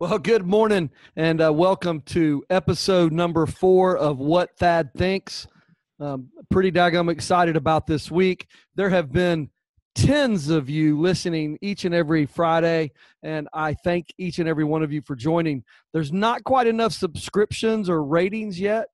Well, good morning and uh, welcome to episode number four of What Thad Thinks. Um, pretty daggum excited about this week. There have been tens of you listening each and every Friday, and I thank each and every one of you for joining. There's not quite enough subscriptions or ratings yet,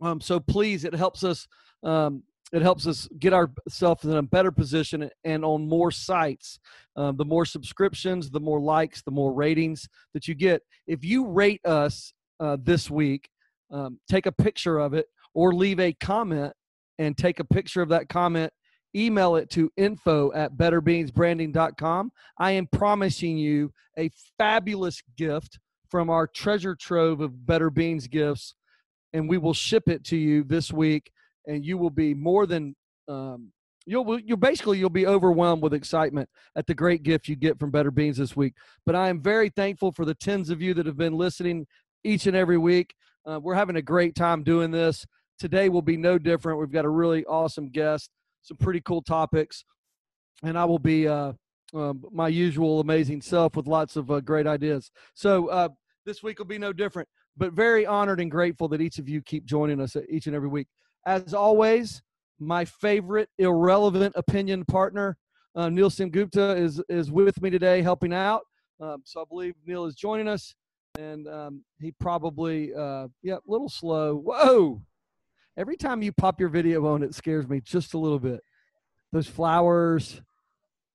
um, so please, it helps us. Um, it helps us get ourselves in a better position and on more sites. Um, the more subscriptions, the more likes, the more ratings that you get. If you rate us uh, this week, um, take a picture of it or leave a comment and take a picture of that comment. Email it to info at betterbeansbranding.com. I am promising you a fabulous gift from our treasure trove of Better Beans gifts, and we will ship it to you this week and you will be more than um, you'll you basically you'll be overwhelmed with excitement at the great gift you get from Better Beans this week. But I am very thankful for the tens of you that have been listening each and every week. Uh, we're having a great time doing this. Today will be no different. We've got a really awesome guest, some pretty cool topics, and I will be uh, uh, my usual amazing self with lots of uh, great ideas. So uh, this week will be no different. But very honored and grateful that each of you keep joining us each and every week. As always, my favorite irrelevant opinion partner, uh, Neil Gupta, is is with me today, helping out. Um, so I believe Neil is joining us, and um, he probably, uh, yeah, a little slow. Whoa! Every time you pop your video on, it scares me just a little bit. Those flowers,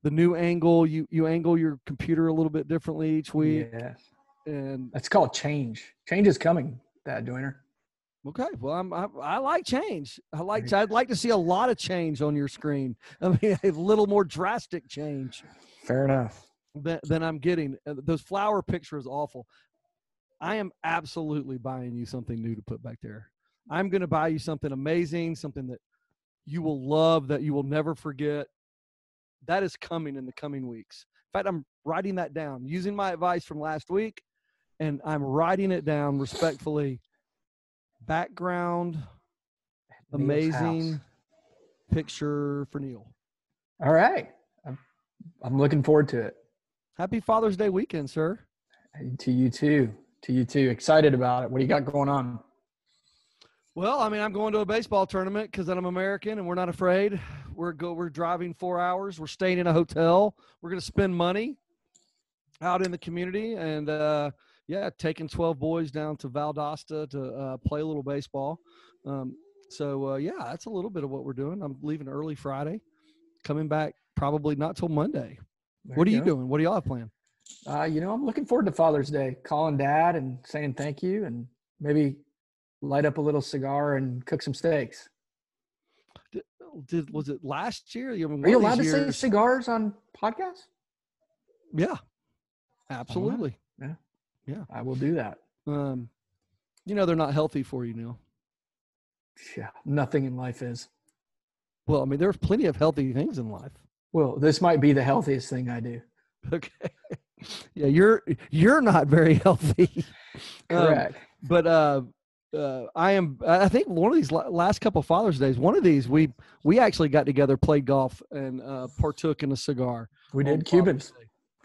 the new angle. You you angle your computer a little bit differently each week. Yes. And it's called change. Change is coming, Thad Joyner. Okay, well, I'm, I, I like change. I like. I'd like to see a lot of change on your screen. I mean, a little more drastic change. Fair enough. Than, than I'm getting. Uh, those flower pictures awful. I am absolutely buying you something new to put back there. I'm going to buy you something amazing, something that you will love, that you will never forget. That is coming in the coming weeks. In fact, I'm writing that down using my advice from last week, and I'm writing it down respectfully background amazing picture for Neil. All right. I'm, I'm looking forward to it. Happy Father's Day weekend, sir. To you too. To you too. Excited about it. What do you got going on? Well, I mean, I'm going to a baseball tournament because I'm American and we're not afraid. We're go. We're driving four hours. We're staying in a hotel. We're going to spend money out in the community, and uh, yeah, taking 12 boys down to Valdosta to uh, play a little baseball. Um, so uh, yeah, that's a little bit of what we're doing. I'm leaving early Friday, coming back probably not till Monday. There what are you, you doing? What do y'all have planned? Uh, you know, I'm looking forward to Father's Day, calling dad and saying thank you, and maybe light up a little cigar and cook some steaks. Did, did was it last year? You are you allowed to say cigars on podcasts? Yeah, absolutely. Yeah. Yeah, I will do that. Um, you know they're not healthy for you, Neil. Yeah, nothing in life is. Well, I mean, there's plenty of healthy things in life. Well, this might be the healthiest thing I do. Okay. Yeah, you're you're not very healthy. Um, Correct. Um, but uh, uh, I am. I think one of these last couple of Father's Days, one of these we we actually got together, played golf, and uh, partook in a cigar. We did Cubans.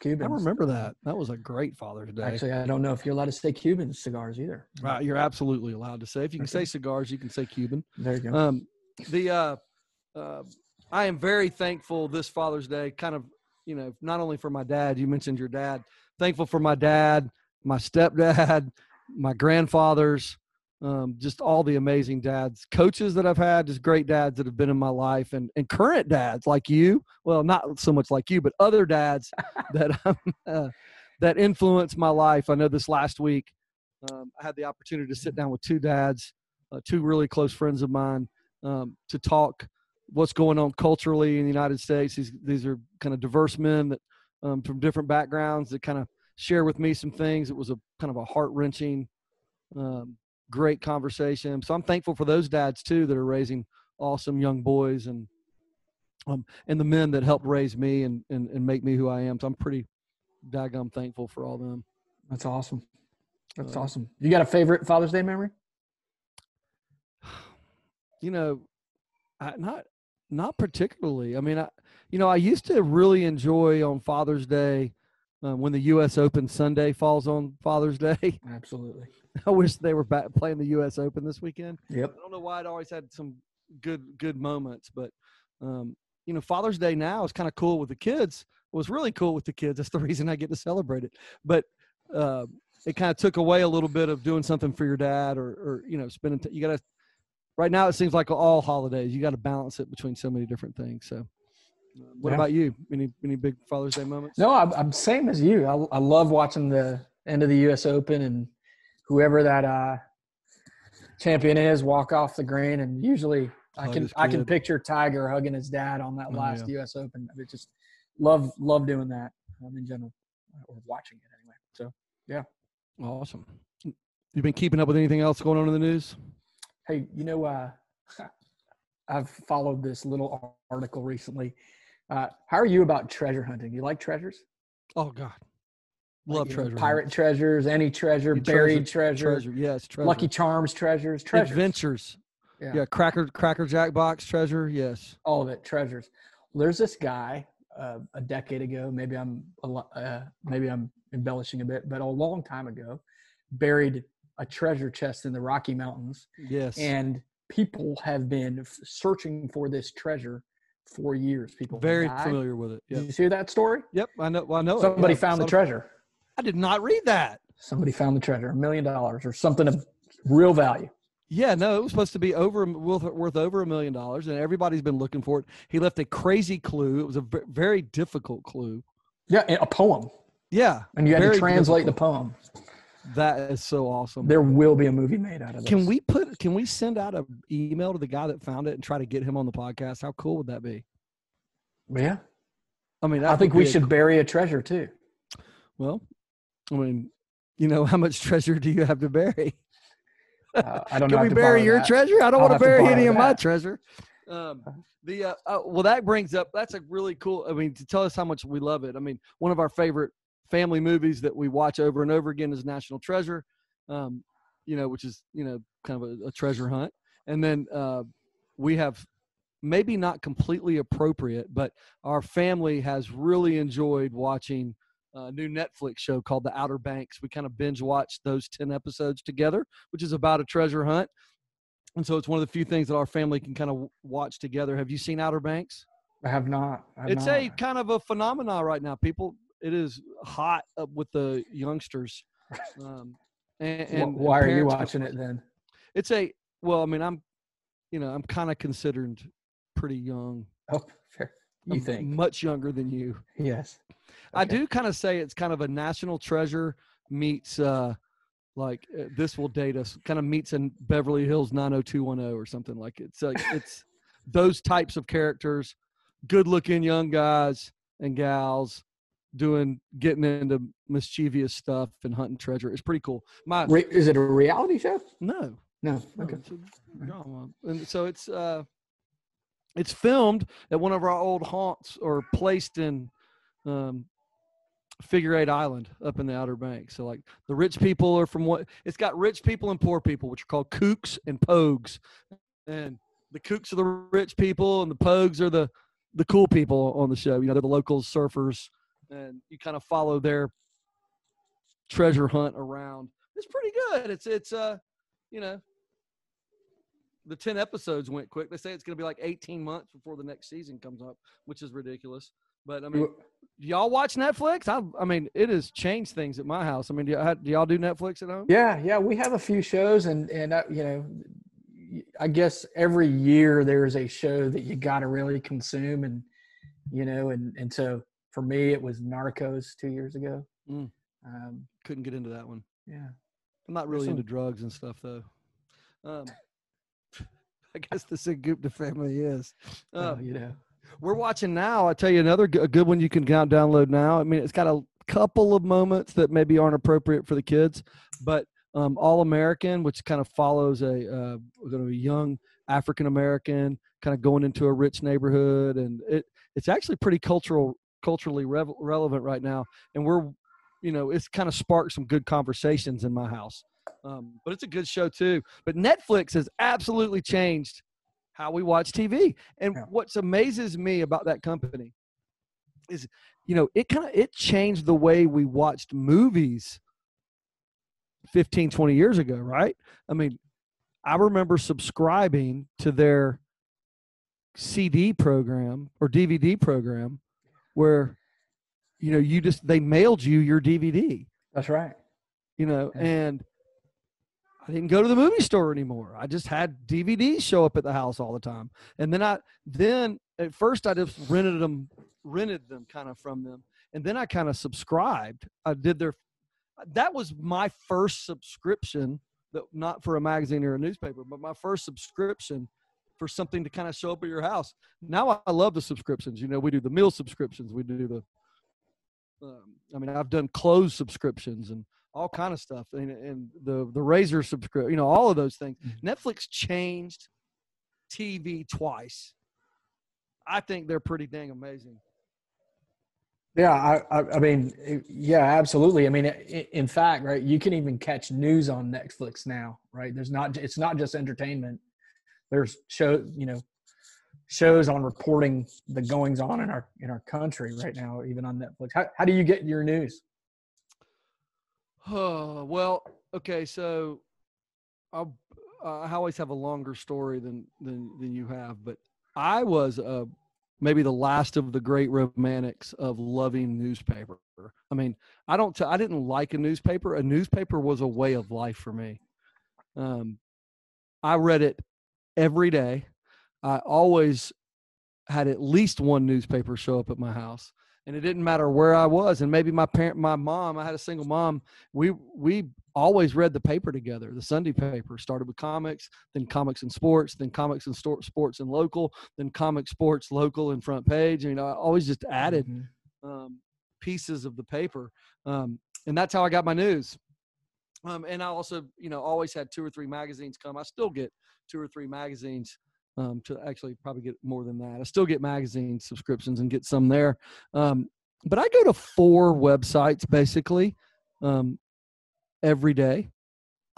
Cubans. I remember that. That was a great Father's Day. Actually, I don't know if you're allowed to say Cuban cigars either. Right, you're absolutely allowed to say. If you can okay. say cigars, you can say Cuban. There you go. Um, the uh, uh, I am very thankful this Father's Day. Kind of, you know, not only for my dad. You mentioned your dad. Thankful for my dad, my stepdad, my grandfathers, um, just all the amazing dads, coaches that I've had, just great dads that have been in my life, and and current dads like you. Well, not so much like you, but other dads that um, uh, that influence my life. I know this last week, um, I had the opportunity to sit down with two dads, uh, two really close friends of mine, um, to talk what's going on culturally in the United States. These these are kind of diverse men that um, from different backgrounds that kind of share with me some things. It was a kind of a heart wrenching. Um, great conversation. So I'm thankful for those dads too that are raising awesome young boys and um, and the men that helped raise me and, and, and make me who I am. So I'm pretty daggum thankful for all them. That's awesome. That's uh, awesome. You got a favorite Father's Day memory? You know, I, not not particularly. I mean, I you know I used to really enjoy on Father's Day uh, when the U.S. Open Sunday falls on Father's Day. Absolutely. I wish they were back playing the U.S. Open this weekend. Yep. I don't know why it always had some good good moments, but um, you know, Father's Day now is kind of cool with the kids. It was really cool with the kids. That's the reason I get to celebrate it. But uh, it kind of took away a little bit of doing something for your dad, or, or you know, spending. T- you got to. Right now, it seems like all holidays. You got to balance it between so many different things. So, what Yeah. about you? Any any big Father's Day moments? No, I'm, I'm same as you. I, I love watching the end of the U.S. Open and whoever that uh, champion is walk off the green, and usually I can I can picture Tiger hugging his dad on that Oh, last yeah. U.S. Open. I just love love doing that um, in general, or watching it anyway. So yeah, Awesome. You've been keeping up with anything else going on in the news? hey, you know, uh, I've followed this little article recently. Uh, how are you about treasure hunting? You like treasures? Oh God, Like, love know, treasure. pirate hunts. treasure, any treasure, buried treasure- treasure. Yes, treasure. Lucky Charms treasures, treasures. adventures. Yeah. Yeah. cracker cracker jack box treasure. Yes. all of it treasures well, there's this guy uh, a decade ago maybe i'm uh, maybe i'm embellishing a bit but a long time ago buried a treasure chest in the rocky mountains Yes. and people have been f- searching for this treasure for years people Very familiar with it. did you hear that story Yep. I know. Well, I know. somebody Yeah, found the treasure I did not read that. somebody found the treasure a million dollars or something of real value Yeah, no, it was supposed to be over worth, worth over a million dollars, and everybody's been looking for it. He left a crazy clue. It was a very difficult clue. yeah a poem Yeah, and you had to translate the poem That is so awesome. there will be a movie made out of this Can we put? Can we send out an email to the guy that found it and try to get him on the podcast? How cool would that be? yeah I mean, I think we should bury a treasure too. Well, I mean, you know, how much treasure do you have to bury? Uh, I don't know. Can we to bury your that. treasure? I don't I'll want to to bury borrow any of my treasure. Um, the uh, uh, well, that brings up that's a really cool. I mean, to tell us how much we love it. I mean, one of our favorite family movies that we watch over and over again is National Treasure. Um, you know, which is you know kind of a, a treasure hunt, and then uh, we have maybe not completely appropriate, but our family has really enjoyed watching a new Netflix show called The Outer Banks. We kind of binge watched those 10 episodes together, which is about a treasure hunt. And so it's one of the few things that our family can kind of watch together. Have you seen Outer Banks? I have not. I have It's not. a kind of a phenomenon right now. People, it is hot up with the youngsters. Um, and, and Why are you watching it then? It's a, well, I mean, I'm, you know, I'm kind of considered pretty young. Oh. You think? much younger than you. Yes. I do kind of say it's kind of a national treasure meets uh like uh, this will date us kind of meets in Beverly Hills 90210 or something like it's like it's those types of characters good looking young guys and gals doing getting into mischievous stuff and hunting treasure it's pretty cool my Re- is it a reality show? no No. no, Okay. drama. And so it's uh it's filmed at one of our old haunts or placed in um figure eight island up in the outer banks. So like the rich people are from what it's got rich people and poor people which are called kooks and pogues. And the kooks are the rich people and the pogues are the the cool people on the show. You know they're the local surfers and you kind of follow their treasure hunt around. It's pretty good. It's it's uh you know the 10 episodes went quick they say it's going to be like 18 months before the next season comes up which is ridiculous but i mean y'all watch netflix i i mean it has changed things at my house i mean do y'all, do y'all do netflix at home Yeah, yeah. We have a few shows, and and uh, you know, I guess every year there's a show that you got to really consume, and you know, and and so for me it was Narcos two years ago. Mm. Um, couldn't get into that one yeah. i'm not really some- into drugs and stuff though um i guess the Sigupta family is Well, um, you know. We're watching now. I tell you another g- a good one you can down- download now. I mean, it's got a couple of moments that maybe aren't appropriate for the kids, but um, All American, which kind of follows a uh, going to be young African American, kind of going into a rich neighborhood, and it it's actually pretty cultural culturally rev- relevant right now. And we're, you know, it's kind of sparked some good conversations in my house. Um, but it's a good show too. But Netflix has absolutely changed how we watch TV. And Yeah. what's amazes me about that company is you know, it kind of it changed the way we watched movies 15, 20 years ago, right? I mean, I remember subscribing to their CD program or DVD program where you know you just they mailed you your DVD. That's right. You know, Yeah. and I didn't go to the movie store anymore. I just had DVDs show up at the house all the time. And then I then at first I just rented them rented them kind of from them. And then I kind of subscribed. I did their that was my first subscription that not for a magazine or a newspaper, but my first subscription for something to kind of show up at your house. Now I love the subscriptions. You know, we do the meal subscriptions, we do the um, I mean, I've done clothes subscriptions and all kind of stuff, and, and the the razor subscription, you know, all of those things. Mhm. Netflix changed TV twice. I think they're pretty dang amazing. Yeah, I, I, I mean, yeah, absolutely. I mean, in fact, right, you can even catch news on Netflix now, right? There's not, it's not just entertainment. There's show, you know, shows on reporting the goings on in our in our country right now, even on Netflix. How how do you get your news? Oh, well, okay, so I'll, uh, I always have a longer story than than than you have, but I was uh, maybe the last of the great romantics of loving newspaper. I mean, I don't, t- I didn't like a newspaper. A newspaper was a way of life for me. Um, I read it every day. I always had at least one newspaper show up at my house, and it didn't matter where I was. And maybe my parent, my mom, I had a single mom. We we always read the paper together. The Sunday paper started with comics, then comics and sports, then comics and sto- sports and local, then comic sports local and front page. You know, I always just added Mhm. um, pieces of the paper, um, and that's how I got my news. Um, and I also, you know, always had two or three magazines come. I still get two or three magazines. Um, to actually probably get more than that. I still get magazine subscriptions and get some there. Um, but I go to four websites basically um, every day.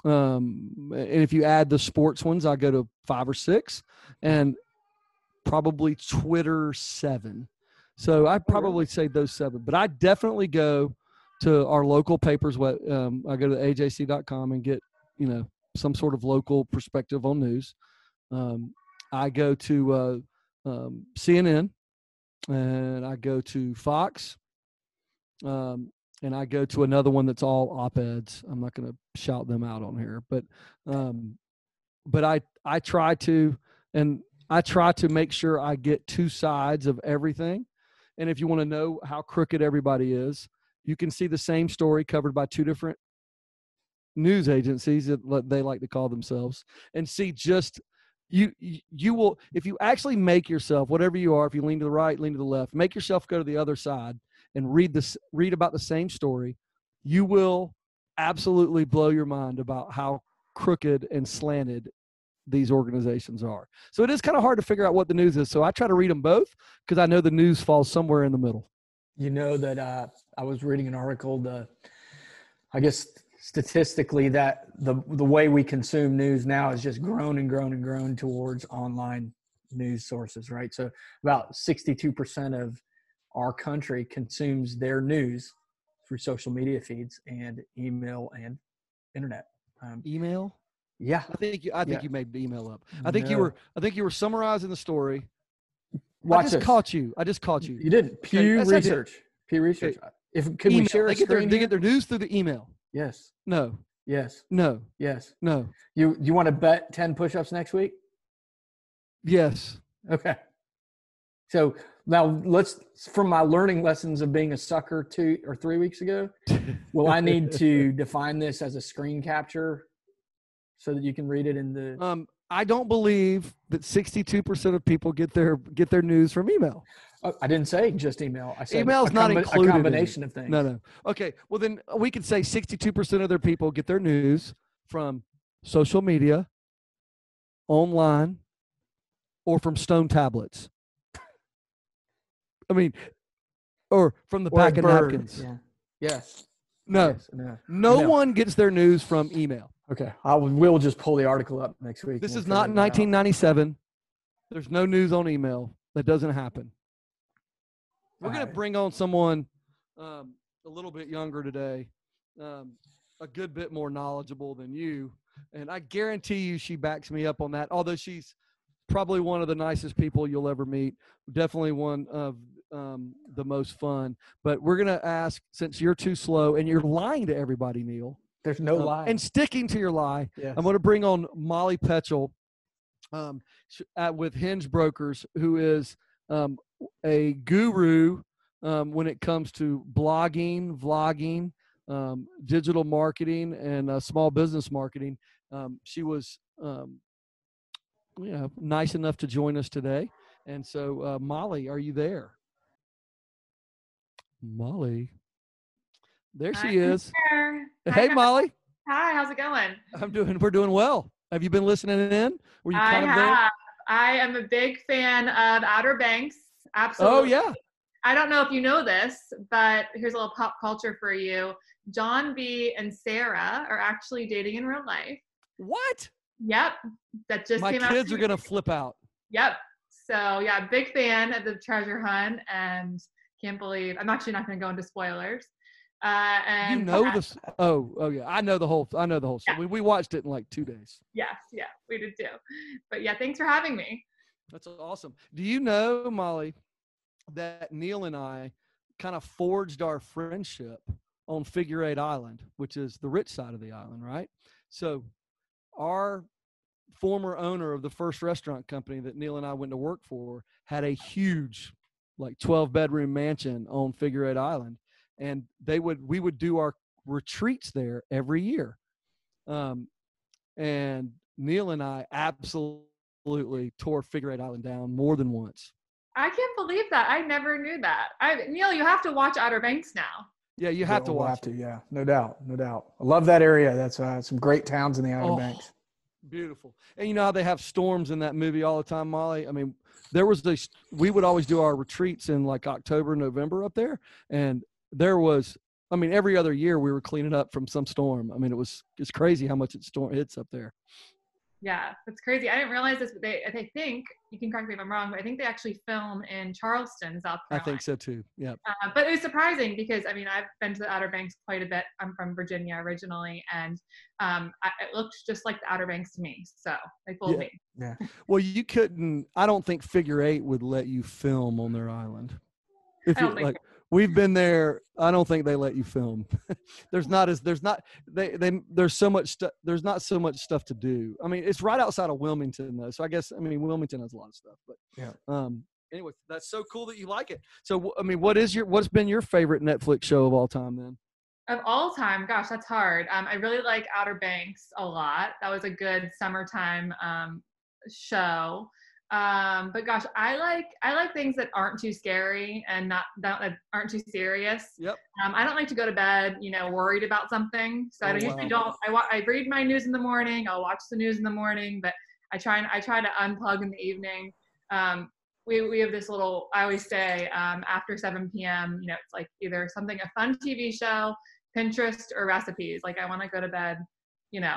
Um, and if you add the sports ones, I go to five or six, and probably Twitter seven. So I probably say those seven, but I definitely go to our local papers. What um, I go to ajc.com and get you know some sort of local perspective on news. Um, I go to uh, um, CNN, and I go to Fox, um, and I go to another one that's all op-eds. I'm not going to shout them out on here, but um, but I I try to and I try to make sure I get two sides of everything. And if you want to know how crooked everybody is, you can see the same story covered by two different news agencies that they like to call themselves and see just you you- will if you actually make yourself whatever you are if you lean to the right lean to the left make yourself go to the other side and read this read about the same story you will absolutely blow your mind about how crooked and slanted these organizations are so it is kind of hard to figure out what the news is so i try to read them both because i know the news falls somewhere in the middle You know that uh, I was reading an article. The I guess statistically that the the way we consume news now has just grown and grown and grown towards online news sources, right? So about sixty two percent of our country consumes their news through social media feeds and email and internet. Um, email yeah, i think you i think Yeah. you made the email up i think you were i think you were summarizing the story Watch i just this. caught you i just caught you You didn't. Pew that's how I did- Research. Pew Research. If could we share they a get their, they get their news through the email yes. no Yes. no Yes. no You you want to bet ten push-ups next week? yes Okay. So now let's from my learning lessons of being a sucker two or three weeks ago. Will I need to define this as a screen capture so that you can read it in the? um i don't believe that 62% of people get their get their news from email Uh, I didn't say just email. I said Email's a not combi- included A combination of things. no no okay well then we could say 62% of their people get their news from social media online or from stone tablets i mean or from the Or a pack of bird. napkins Yeah. Yes. no Yes. No. no No. one gets their news from email Okay. I will. We'll just pull the article up next week. This is not figure that out. 1997. There's no news on email. That doesn't happen. We're going to bring on someone um, a little bit younger today, um, a good bit more knowledgeable than you. And I guarantee you she backs me up on that, although she's probably one of the nicest people you'll ever meet. Definitely one of um, the most fun. But we're going to ask, since you're too slow and you're lying to everybody, Neil, There's no um, lie. and sticking to your lie, yes. I'm going to bring on Molly Petchel um, sh- at, with Hinge Brokers, who is um, a guru um, when it comes to blogging, vlogging, um, digital marketing, and uh, small business marketing. Um, she was um, yeah, nice enough to join us today. And so, uh, Molly, are you there? Molly. There she I'm is. here. Hey, guys. Molly. Hi, how's it going? I'm doing. We're doing well. Have you been listening in? Were you I kind of there? have. I am a big fan of Outer Banks. Absolutely. Oh yeah. I don't know if you know this, but here's a little pop culture for you. John B and Sarah are actually dating in real life. What? Yep. That just My came out. kids are gonna flip out. Yep. So yeah, big fan of the treasure hunt and can't believe I'm actually not gonna go into spoilers. Uh and you know this? Oh, oh yeah. I know the whole. I know the whole. Yeah. We we watched it in like two days. Yes, yeah, we did too. But yeah, thanks for having me. That's awesome. Do you know, Molly, that Neil and I kind of forged our friendship on Figure Eight Island, which is the rich side of the island, right? So, our former owner of the first restaurant company that Neil and I went to work for had a huge, like 12 bedroom mansion on Figure Eight Island. And they would, we would do our retreats there every year. Um, and Neil and I absolutely tore Figure Eight Island down more than once. I can't believe that. I never knew that. I Neil, you have to watch Outer Banks now. Yeah, you have Yeah, to we'll watch. have to, yeah, no doubt, no doubt. I love that area. That's uh, some great towns in the Outer Oh, Banks. Beautiful. And you know how they have storms in that movie all the time, Molly? I mean, there was this, we would always do our retreats in like October, November up there. And there was, I mean, every other year we were cleaning up from some storm. I mean, it was, it's crazy how much it storm hits up there. Yeah, that's crazy. I didn't realize this, but they I think you can correct me if I'm wrong, but I think they actually film in Charleston, South Carolina. I think so too. Yeah. Uh, but it was surprising because I mean I've been to the Outer Banks quite a bit. I'm from Virginia originally, and um, I, it looked just like the Outer Banks to me. So they fooled Yeah. me. Well, you couldn't, I don't think Figure Eight would let you film on their island. If I you don't think like, we've been there. I don't think they let you film. there's not as there's not they they there's so much stuff. There's not so much stuff to do. I mean, it's right outside of Wilmington though, so I guess I mean Wilmington has a lot of stuff. But Yeah. Um. Anyway, that's so cool that you like it. So I mean, what is your what's been your favorite Netflix show of all time then? Of all time, gosh, that's hard. Um, I really like Outer Banks a lot. That was a good summertime um, show. Um, but gosh, I like I like things that aren't too scary and not that, aren't too serious. Yep. Um, I don't like to go to bed, you know, worried about something. So I Oh, don't- usually wow. don't. I, wa- I read my news in the morning. I'll watch the news in the morning, but I try and I try to unplug in the evening. Um, we we have this little. I always say um, after 7 p.m. You know, it's like either something a fun TV show, Pinterest, or recipes. Like I want to go to bed. You know.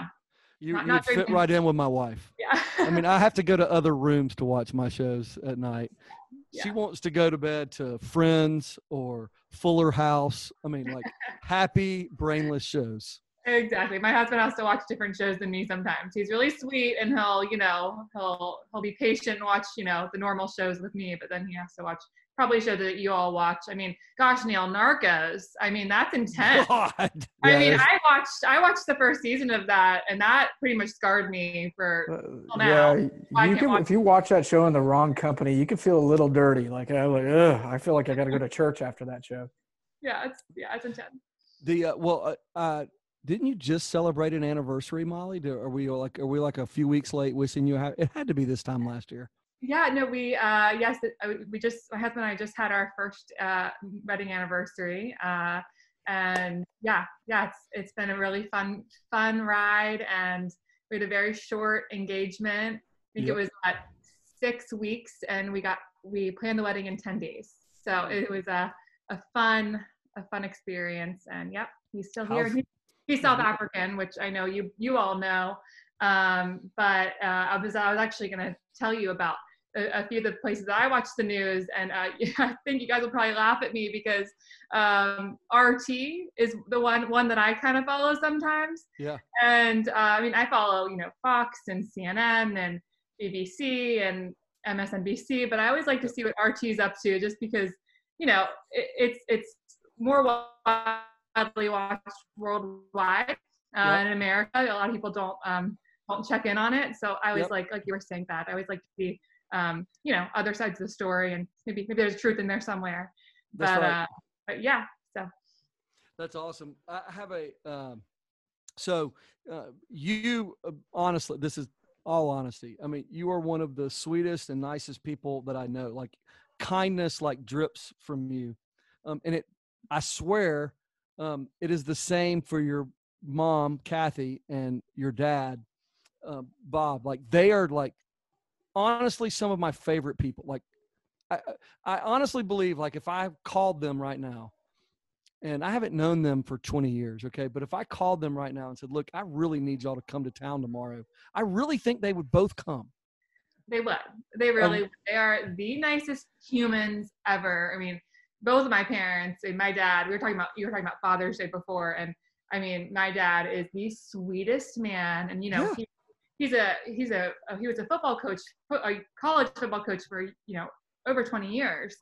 You, Not- you not would fit right in with my wife. Yeah. I mean, I have to go to other rooms to watch my shows at night. She wants to go to bed to Friends or Fuller House. I mean, like happy, brainless shows. Exactly. My husband has to watch different shows than me sometimes. He's really sweet and he'll, you know, he'll he'll be patient and watch, you know, the normal shows with me, but then he has to watch probably shows that you all watch. I mean, gosh, Neil, Narcos. I mean, that's intense. God. I Yeah, mean, it's- I watched I watched the first season of that and that pretty much scarred me for Uh, now, yeah, I you can't can watch if you watch that show in the wrong company, you can feel a little dirty. Like I like, ugh, I feel like I got to go to church after that show. yeah, it's yeah, it's intense. The uh, well, uh, uh, didn't you just celebrate an anniversary, Molly? Do, are we like are we like a few weeks late wishing you? Ha- it had to be this time last year. Yeah, no, we uh yes, we just my husband and I just had our first uh wedding anniversary. Uh and yeah, yeah, it's it's been a really fun fun ride and we had a very short engagement. I think Yep. it was at 6 weeks and we got we planned the wedding in 10 days. So it was a a fun a fun experience and yep, he's still here. He, he's South Mhm. African, which I know you you all know. Um, but uh, I was I was actually going to tell you about a, a few of the places that I watch the news, and uh, I think you guys will probably laugh at me because um, RT is the one one that I kind of follow sometimes. Yeah. And uh, I mean, I follow you know Fox and CNN and BBC and MSNBC, but I always like to see what RT is up to, just because you know it, it's it's more widely watched worldwide. Uh, yep. In America, a lot of people don't um, don't check in on it. So I always yep. like, like you were saying that, I always like to see, um, you know, other sides of the story and maybe, maybe there's truth in there somewhere. That's but, right. uh, but yeah, so. That's awesome. I have a, um, so uh, you uh, honestly, this is all honesty. I mean, you are one of the sweetest and nicest people that I know. Like kindness, like drips from you. Um, and it, I swear, um, it is the same for your mom, Kathy, and your dad uh, Bob. Like they are like honestly some of my favorite people. Like I, I honestly believe like if I called them right now, and I haven't known them for 20 years, okay, but if I called them right now and said, "Look, I really need y'all to come to town tomorrow," I really think they would both come. They would. They really. Um, they are the nicest humans ever. I mean, both of my parents and my dad. We were talking about you were talking about Father's Day before, and I mean, my dad is the sweetest man, and you know, yeah. he he's a he's a, he was a football coach, a college football coach for you know over 20 years.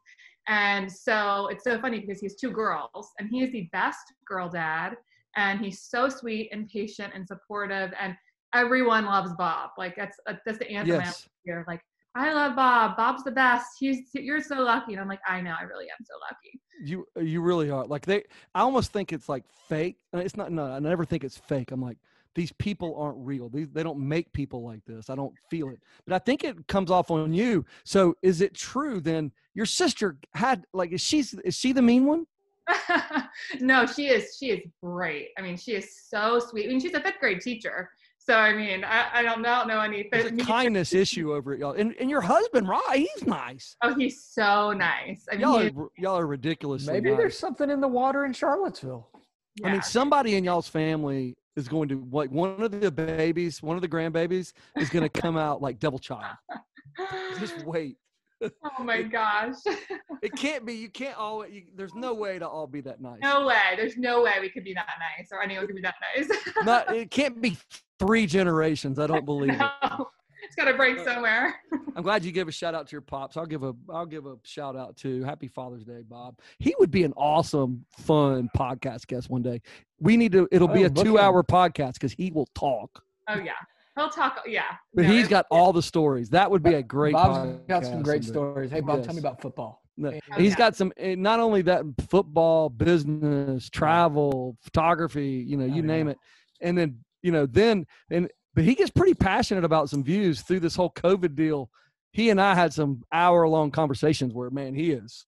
And so it's so funny because he has two girls and he is the best girl dad and he's so sweet and patient and supportive and everyone loves Bob. Like that's that's the anthem yes. here. Like I love Bob. Bob's the best. He's you're so lucky. And I'm like, I know, I really am so lucky. You you really are. Like they I almost think it's like fake. It's not no, I never think it's fake. I'm like, these people aren't real. These, they don't make people like this. I don't feel it. But I think it comes off on you. So is it true then your sister had like is she is she the mean one? no, she is she is great. I mean, she is so sweet. I mean, she's a fifth grade teacher. So I mean, I, I don't know know any. There's a kindness issue over it, y'all. And, and your husband, right? He's nice. Oh, he's so nice. I mean, y'all are y'all are ridiculous. Maybe nice. there's something in the water in Charlottesville. Yeah. I mean, somebody in y'all's family is going to like one of the babies, one of the grandbabies is going to come out like double child. Just wait. Oh my gosh. it can't be. You can't all. You, there's no way to all be that nice. No way. There's no way we could be that nice, or anyone could be that nice. Not. It can't be three generations. I don't believe no. it it's got to break somewhere. I'm glad you give a shout out to your pops. I'll give a I'll give a shout out to Happy Father's Day, Bob. He would be an awesome, fun podcast guest one day. We need to. It'll be oh, a two hour podcast because he will talk. Oh yeah. He'll talk, yeah. But no, he's got all the stories. That would be a great. Bob's got some great stories. Hey, Bob, yes. tell me about football. No, oh, he's yeah. got some. Eh, not only that, football, business, travel, photography. You know, you oh, name yeah. it. And then you know, then and but he gets pretty passionate about some views through this whole COVID deal. He and I had some hour long conversations where, man, he is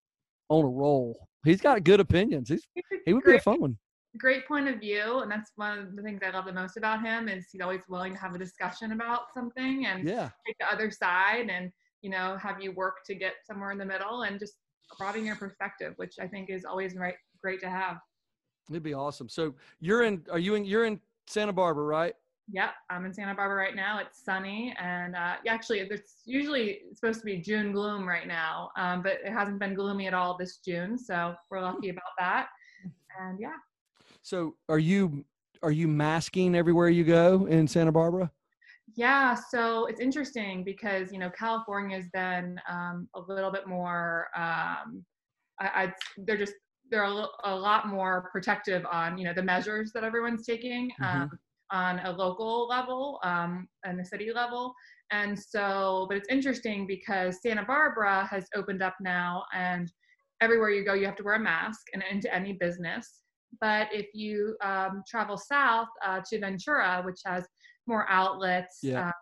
on a roll. He's got good opinions. He's he would be a fun one. Great point of view, and that's one of the things I love the most about him is he's always willing to have a discussion about something and yeah. take the other side and you know have you work to get somewhere in the middle and just broaden your perspective, which I think is always right great to have. It'd be awesome. So you're in? Are you in? You're in Santa Barbara, right? Yep, I'm in Santa Barbara right now. It's sunny, and uh, actually, it's usually supposed to be June gloom right now, um, but it hasn't been gloomy at all this June, so we're lucky about that. And yeah. So, are you are you masking everywhere you go in Santa Barbara? Yeah, so it's interesting because you know California's been um, a little bit more. Um, I, I, they're just they're a, a, lot more protective on you know the measures that everyone's taking. Mm-hmm. Um, on a local level um, and the city level. And so, but it's interesting because Santa Barbara has opened up now, and everywhere you go, you have to wear a mask and into any business. But if you um, travel south uh, to Ventura, which has more outlets, yeah. um,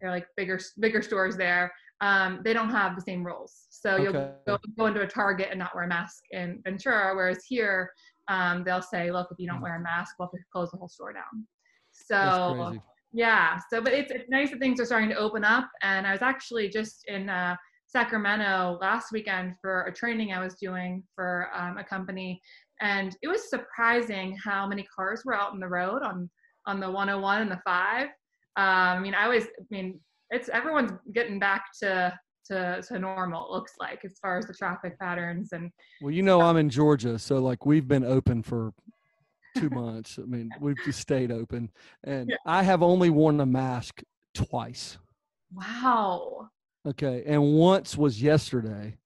they're like bigger bigger stores there. Um, they don't have the same rules. So okay. you'll go, go, into a Target and not wear a mask in Ventura, whereas here um, they'll say, "Look, if you don't mm. wear a mask, we'll have to close the whole store down." So yeah, so but it's, it's nice that things are starting to open up. And I was actually just in uh, Sacramento last weekend for a training I was doing for um, a company, and it was surprising how many cars were out on the road on on the 101 and the five. Um, I mean, I was, I mean, it's everyone's getting back to to, to normal looks like as far as the traffic patterns and well you know i'm in georgia so like we've been open for two months. I mean we've just stayed open. And Yeah. i have only worn a mask twice. Wow. Okay and once was yesterday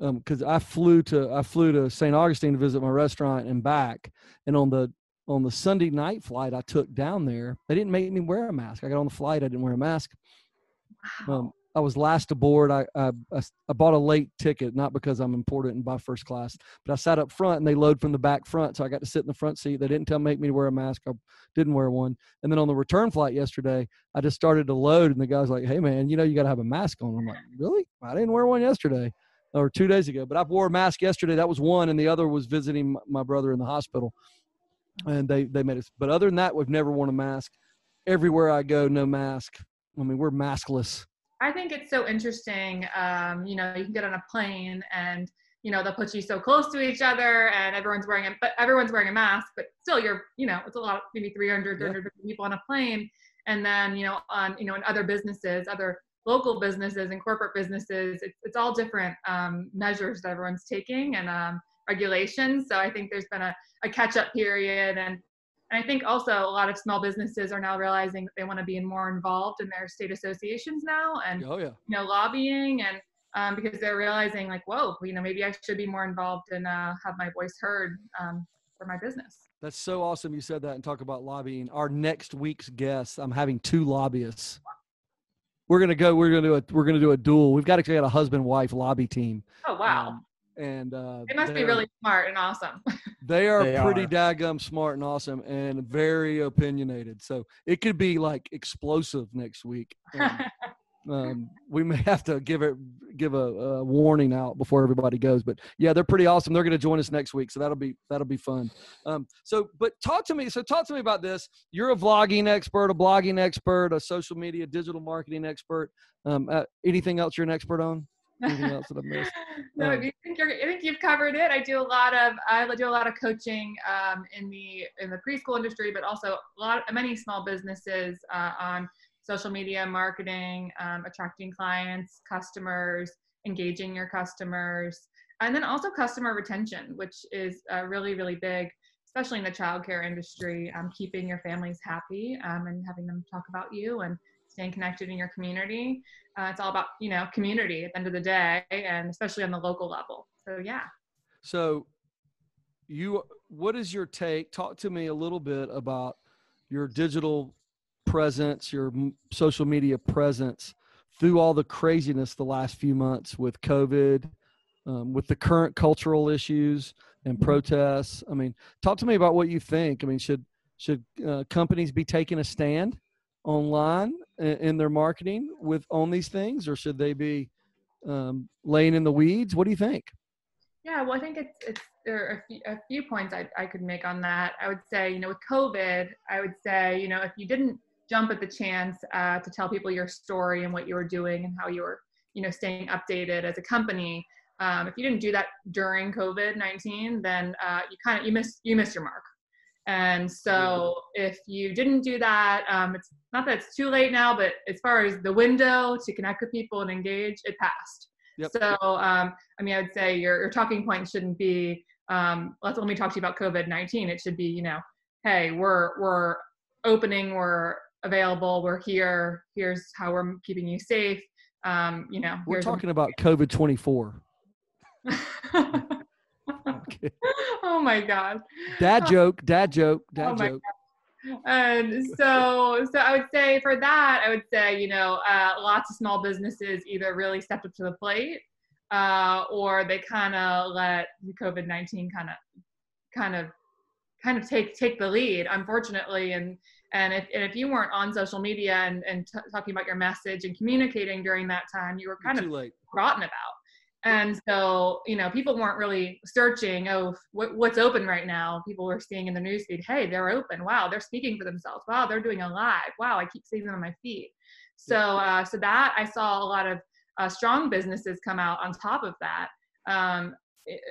um because i flew to i flew to st augustine to visit my restaurant and back. And on the on the sunday night flight i took down there. They didn't make me wear a mask. I got on the flight i didn't wear a mask wow um, I was last aboard. I I bought a late ticket, not because I'm important and buy first class, but I sat up front and they load from the back front, so I got to sit in the front seat. They didn't tell make me to wear a mask. I didn't wear one. And then on the return flight yesterday, I just started to load, and the guy's like, "Hey man, you know you got to have a mask on." I'm like, "Really? I didn't wear one yesterday." Or two days ago, but I wore a mask yesterday. That was one, and the other was visiting my- my brother in the hospital, and they they made us. But other than that, we've never worn a mask. Everywhere I go, no mask. I mean, we're maskless. I think it's so interesting. Um, you know, you can get on a plane and you know they'll put you so close to each other, and everyone's wearing a but everyone's wearing a mask, but still you're you know it's a lot, maybe 300, Yeah. 300 people on a plane, and then you know on you know in other businesses, other local businesses and corporate businesses, it's it's all different um, measures that everyone's taking and um, regulations. So I think there's been a, a catch up period and and I think also a lot of small businesses are now realizing that they want to be more involved in their state associations now and Oh yeah. you know lobbying and um, because they're realizing like whoa you know maybe I should be more involved and uh, have my voice heard um, for my business. That's so awesome you said that and talk about lobbying. Our next week's guest, I'm having two lobbyists. We're gonna go. We're gonna do a. We're gonna do a duel. We've got to get a husband wife lobby team. Oh wow, Um, and uh, they must be really smart and awesome. They are They pretty are. daggum smart and awesome and very opinionated. So it could be like explosive next week. And, um, we may have to give it give a, a warning out before everybody goes. But yeah, they're pretty awesome. They're going to join us next week, so that'll be that'll be fun. Um, so, but talk to me. So, talk to me about this. You're a vlogging expert, a blogging expert, a social media, digital marketing expert. Um, uh, anything else you're an expert on? Anything else that I missed? no, Um, I think you're. I think you've covered it. I do a lot of. I do a lot of coaching um, in the in the preschool industry, but also a lot many small businesses uh, on social media marketing, um, attracting clients, customers, engaging your customers, and then also customer retention, which is uh, really really big, especially in the childcare industry. Um, keeping your families happy um, and having them talk about you and staying connected in your community uh, it's all about you know community at the end of the day and especially on the local level so yeah So, you, what is your take? Talk to me a little bit about your digital presence, your m- social media presence through all the craziness the last few months with COVID, um, with the current cultural issues and protests. I mean, talk to me about what you think. I mean, should should uh, companies be taking a stand online in, their marketing with on these things, or should they be um, laying in the weeds? What do you think? yeah well i think it's it's there are a few, a few points I, I could make on that i would say you know with covid i would say you know if you didn't jump at the chance uh, to tell people your story and what you were doing and how you were you know staying updated as a company um, if you didn't do that during covid-19 then uh, you kind of you missed you missed your mark and so if you didn't do that, um, it's not that it's too late now, but as far as the window to connect with people and engage, it passed. Yep. So, um, I mean, I would say your, your talking point shouldn't be, um, let's let me talk to you about COVID-19. It should be, you know, hey, we're, we're opening, we're available, we're here, here's how we're keeping you safe. Um, you know, we're talking about COVID-24. oh my god. Dad oh. joke. Dad joke. Oh dad oh joke. And so, so I would say for that, I would say you know, uh, lots of small businesses either really stepped up to the plate, uh, or they kind of let COVID nineteen kind of, kind of, kind of take take the lead, unfortunately. And and if and if you weren't on social media and and t- talking about your message and communicating during that time, you were kind You're of forgotten about. And so, you know, people weren't really searching, oh, what, what's open right now? People were seeing in the newsfeed, hey, they're open. Wow, they're speaking for themselves. Wow, they're doing a live. Wow, I keep seeing them on my feed. So, uh, so that I saw a lot of uh, strong businesses come out on top of that. Um,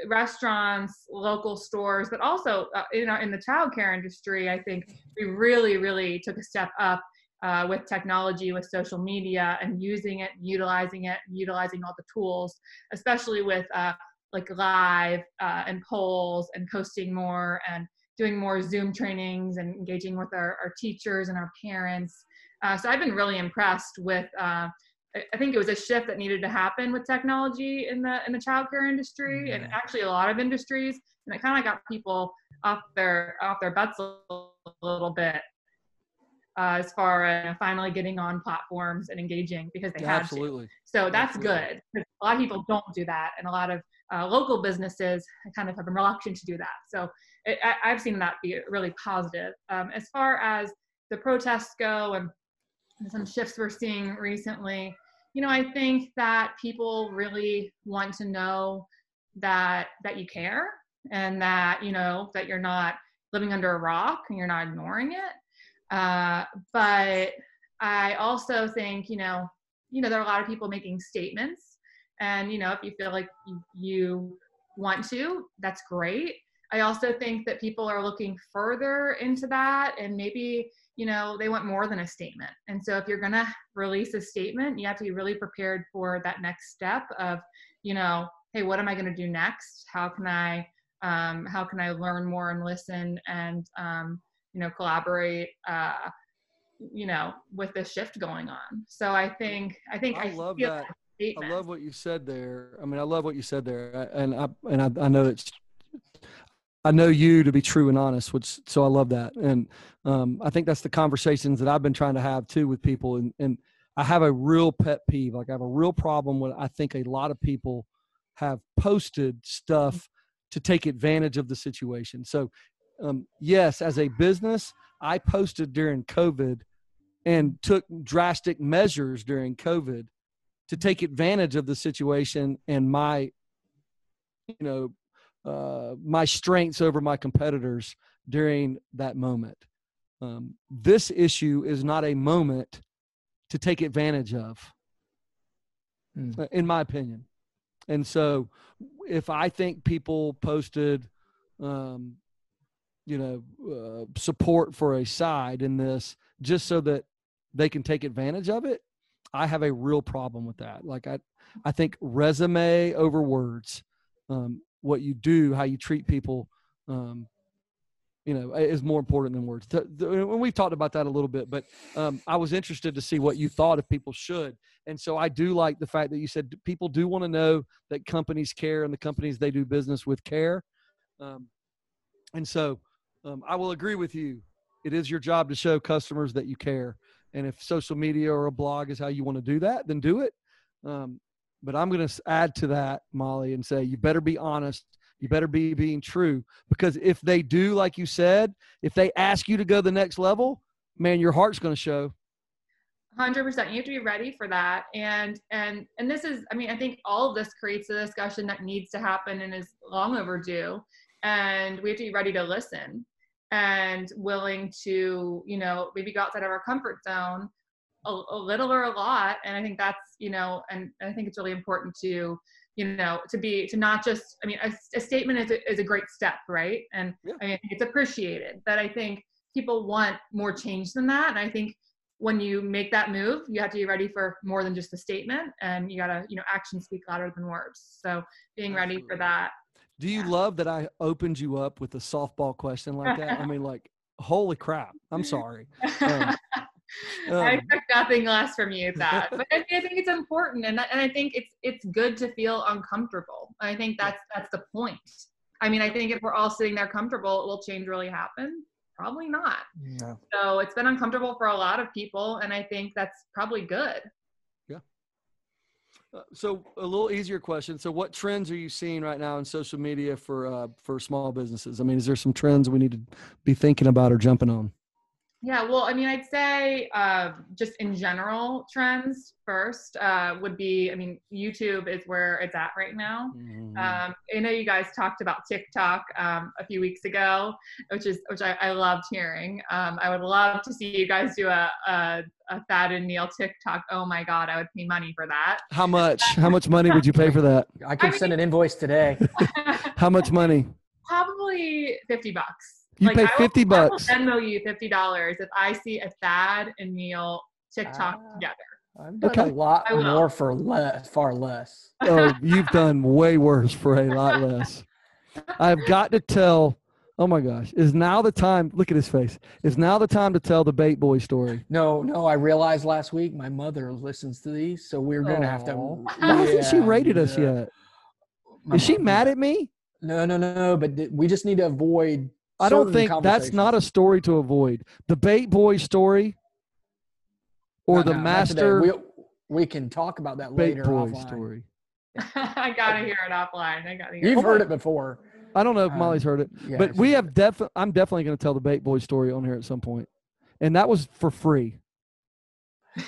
restaurants, local stores, but also uh, in, our, in the childcare industry, I think we really, really took a step up uh, with technology, with social media, and using it, utilizing it, utilizing all the tools, especially with uh, like live uh, and polls and posting more and doing more Zoom trainings and engaging with our, our teachers and our parents. Uh, so I've been really impressed with. Uh, I think it was a shift that needed to happen with technology in the in the childcare industry and Mm-hmm. actually a lot of industries, and it kind of got people off their off their butts a little bit uh, as far as finally getting on platforms and engaging because they had to. Absolutely. So that's Absolutely. good. A lot of people don't do that, and a lot of uh, local businesses kind of have been reluctant to do that. So it, I, I've seen that be really positive. Um, as far as the protests go and some shifts we're seeing recently, you know, I think that people really want to know that that you care and that you know that you're not living under a rock and you're not ignoring it. Uh, but I also think, you know, you know, there are a lot of people making statements, and you know, if you feel like you, you want to, that's great. I also think that people are looking further into that, and maybe you know they want more than a statement. And so, if you're gonna release a statement, you have to be really prepared for that next step of, you know, hey, what am I gonna do next? How can I, um, how can I learn more and listen and um, you know collaborate uh, you know with this shift going on so i think i think I love feel that. I love what you said there. I mean, I love what you said there, and I and I, I know it's. I know you to be true and honest, which so I love that, and um, I think that's the conversations that I've been trying to have too with people, and and I have a real pet peeve. Like I have a real problem with I think a lot of people have posted stuff to take advantage of the situation. So, um, yes, as a business, I posted during COVID and took drastic measures during COVID to take advantage of the situation and my you know uh, my strengths over my competitors during that moment. Um, this issue is not a moment to take advantage of uh, in my opinion. And so if i think people posted um, you know uh, support for a side in this just so that they can take advantage of it i have a real problem with that. Like i i think resume over words um, what you do how you treat people um, you know is more important than words. And we've talked about that a little bit but um, i was interested to see what you thought if people should. And so i do like the fact that you said people do want to know that companies care and the companies they do business with care. Um, and so um, I will agree with you. It is your job to show customers that you care. And if social media or a blog is how you want to do that, then do it. Um, but I'm going to add to that, Molly, and say you better be honest. You better be being true because if they do, like you said, if they ask you to go the next level, man, your heart's going to show. 100% you have to be ready for that and and and this is i mean i think all of this creates a discussion that needs to happen and is long overdue and we have to be ready to listen and willing to you know maybe go outside of our comfort zone a, a little or a lot and i think that's you know and i think it's really important to you know to be to not just i mean a, a statement is a, is a great step right and Yeah. i mean it's appreciated but i think people want more change than that and i think when you make that move, you have to be ready for more than just a statement, and you gotta, you know, actions speak louder than words. So being ready for that. Do you Yeah. love that I opened you up with a softball question like that? I mean, like, holy crap. I'm sorry. Um, I um, expect nothing less from you, that, But I, I think it's important, and and I think it's it's good to feel uncomfortable. I think that's that's the point. I mean, I think if we're all sitting there comfortable, will change really happen? Probably not. No. So it's been uncomfortable for a lot of people, and I think that's probably good. So a little easier question. So what trends are you seeing right now in social media for uh, for small businesses? I mean, is there some trends we need to be thinking about or jumping on? Yeah, well, I mean, I'd say uh, just in general trends first uh, would be, I mean, YouTube is where it's at right now. Mm-hmm. Um, I know you guys talked about TikTok um, a few weeks ago, which is which I, I loved hearing. Um, I would love to see you guys do a, a a Thad and Neil TikTok. Oh my God, I would pay money for that. How much? How much money would you pay for that? I could I send an invoice today. How much money? Probably fifty bucks. You like, pay I will- fifty I will bucks. Venmo you fifty dollars if I see a Thad and Neil TikTok Ah. together. I've done Okay. a lot more for less, far less. oh, you've done way worse for a lot less. I've got to tell. Oh my gosh, is now the time? Look at his face. Is now the time to tell the bait boy story? No, no, I realized last week my mother listens to these, so we're gonna have to. Aw. Why hasn't she Yeah, rated us yeah. yet? My Is she mom- mad at me? No, no, no. But th- we just need to avoid. I don't think that's not a story to avoid. The bait boy story or No, the no, master We, we can talk about that bait later. boy offline. story. I gotta hear it offline. I gotta hear. You've it. heard it before. I don't know if Um, Molly's heard it, Yeah, but we have definitely. I'm definitely going to tell the bait boy story on here at some point, and that was for free,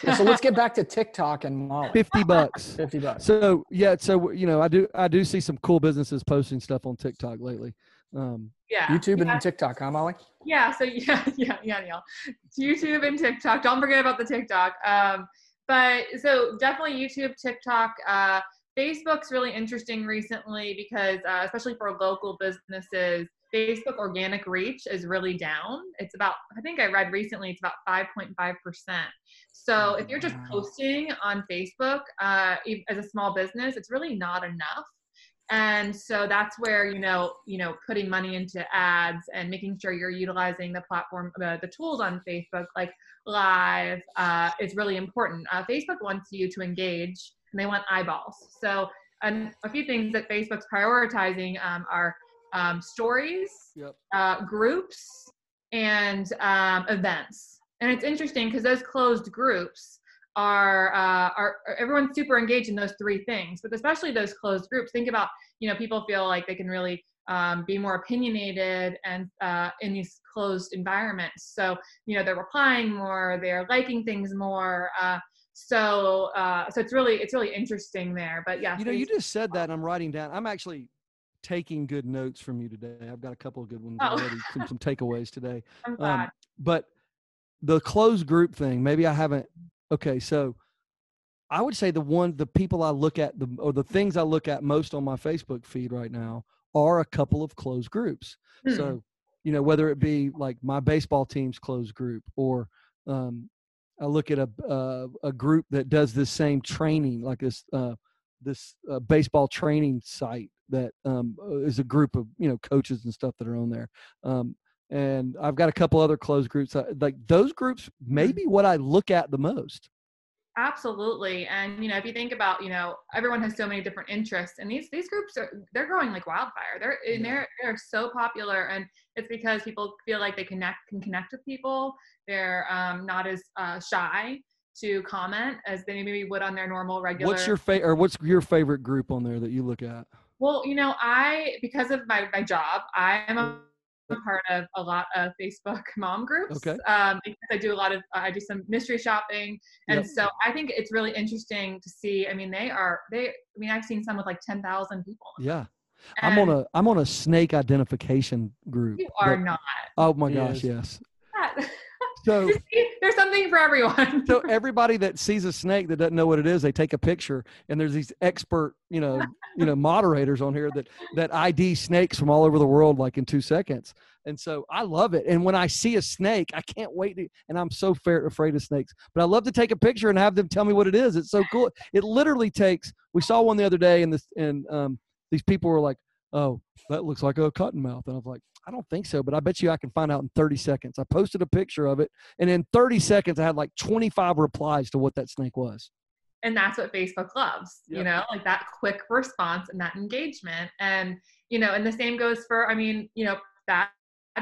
Yeah, so let's get back to TikTok and Molly. fifty bucks. Fifty bucks. So yeah, so you know, I do I do see some cool businesses posting stuff on TikTok lately. Um, yeah. YouTube yeah. and TikTok, huh, Molly? Yeah, so yeah, yeah, yeah, Neil. YouTube and TikTok. Don't forget about the TikTok. Um, but so definitely YouTube, TikTok. Uh, Facebook's really interesting recently because, uh, especially for local businesses, Facebook organic reach is really down. It's about, I think I read recently, it's about 5.5%. So if you're just posting on Facebook uh, as a small business, it's really not enough and so that's where you know you know putting money into ads and making sure you're utilizing the platform the, the tools on facebook like live uh, is really important. Uh, facebook wants you to engage and they want eyeballs. So and a few things that facebook's prioritizing um, are um, stories Yep. uh, groups and um, events. And it's interesting because those closed groups are, uh, are are everyone's super engaged in those three things but especially those closed groups think about you know people feel like they can really um, be more opinionated and uh, in these closed environments so you know they're replying more they're liking things more uh, so uh, so it's really it's really interesting there but yeah you know, you just said that. and I'm writing down. I'm actually taking good notes from you today. I've got a couple of good ones Oh. already. Some, some takeaways today. I'm glad. Um, but the closed group thing, maybe I haven't. Okay, so I would say the one, the people I look at, the or the things I look at most on my Facebook feed right now are a couple of closed groups. Hmm. So, you know, whether it be like my baseball team's closed group, or um, I look at a uh, a group that does this same training, like this uh, this uh, baseball training site that um, is a group of you know coaches and stuff that are on there. Um, and I've got a couple other closed groups. uh, Like those groups, maybe what I look at the most. Absolutely. And you know, if you think about, you know, everyone has so many different interests and these these groups are they're growing like wildfire. They're and Yeah. they're they're so popular and it's because people feel like they connect can connect with people. They're um, not as uh, shy to comment as they maybe would on their normal regular What's your favorite, or what's your favorite group on there that you look at? Well, you know, I because of my my job, I am a a part of a lot of Facebook mom groups. Okay. Um, because I do a lot of I do some mystery shopping, and Yep. so I think it's really interesting to see. I mean, they are they. I mean, I've seen some with like ten thousand people. Yeah, I'm on a I'm on a snake identification group. You are that- not. Oh my gosh, is. yes. So There's something for everyone. so everybody that sees a snake that doesn't know what it is, they take a picture, and there's these expert, you know, you know, moderators on here that that ID snakes from all over the world like in two seconds. And so I love it. And when I see a snake, I can't wait to. And I'm so fair, afraid of snakes, but I love to take a picture and have them tell me what it is. It's so cool. It literally takes. We saw one the other day, and this and um, these people were like, "Oh, that looks like a cottonmouth," and I was like. I don't think so, but I bet you I can find out in 30 seconds. I posted a picture of it, and in 30 seconds, I had like 25 replies to what that snake was. and that's what Facebook loves, you know, like that quick response and that engagement. And, you know, and the same goes for, I mean, you know, that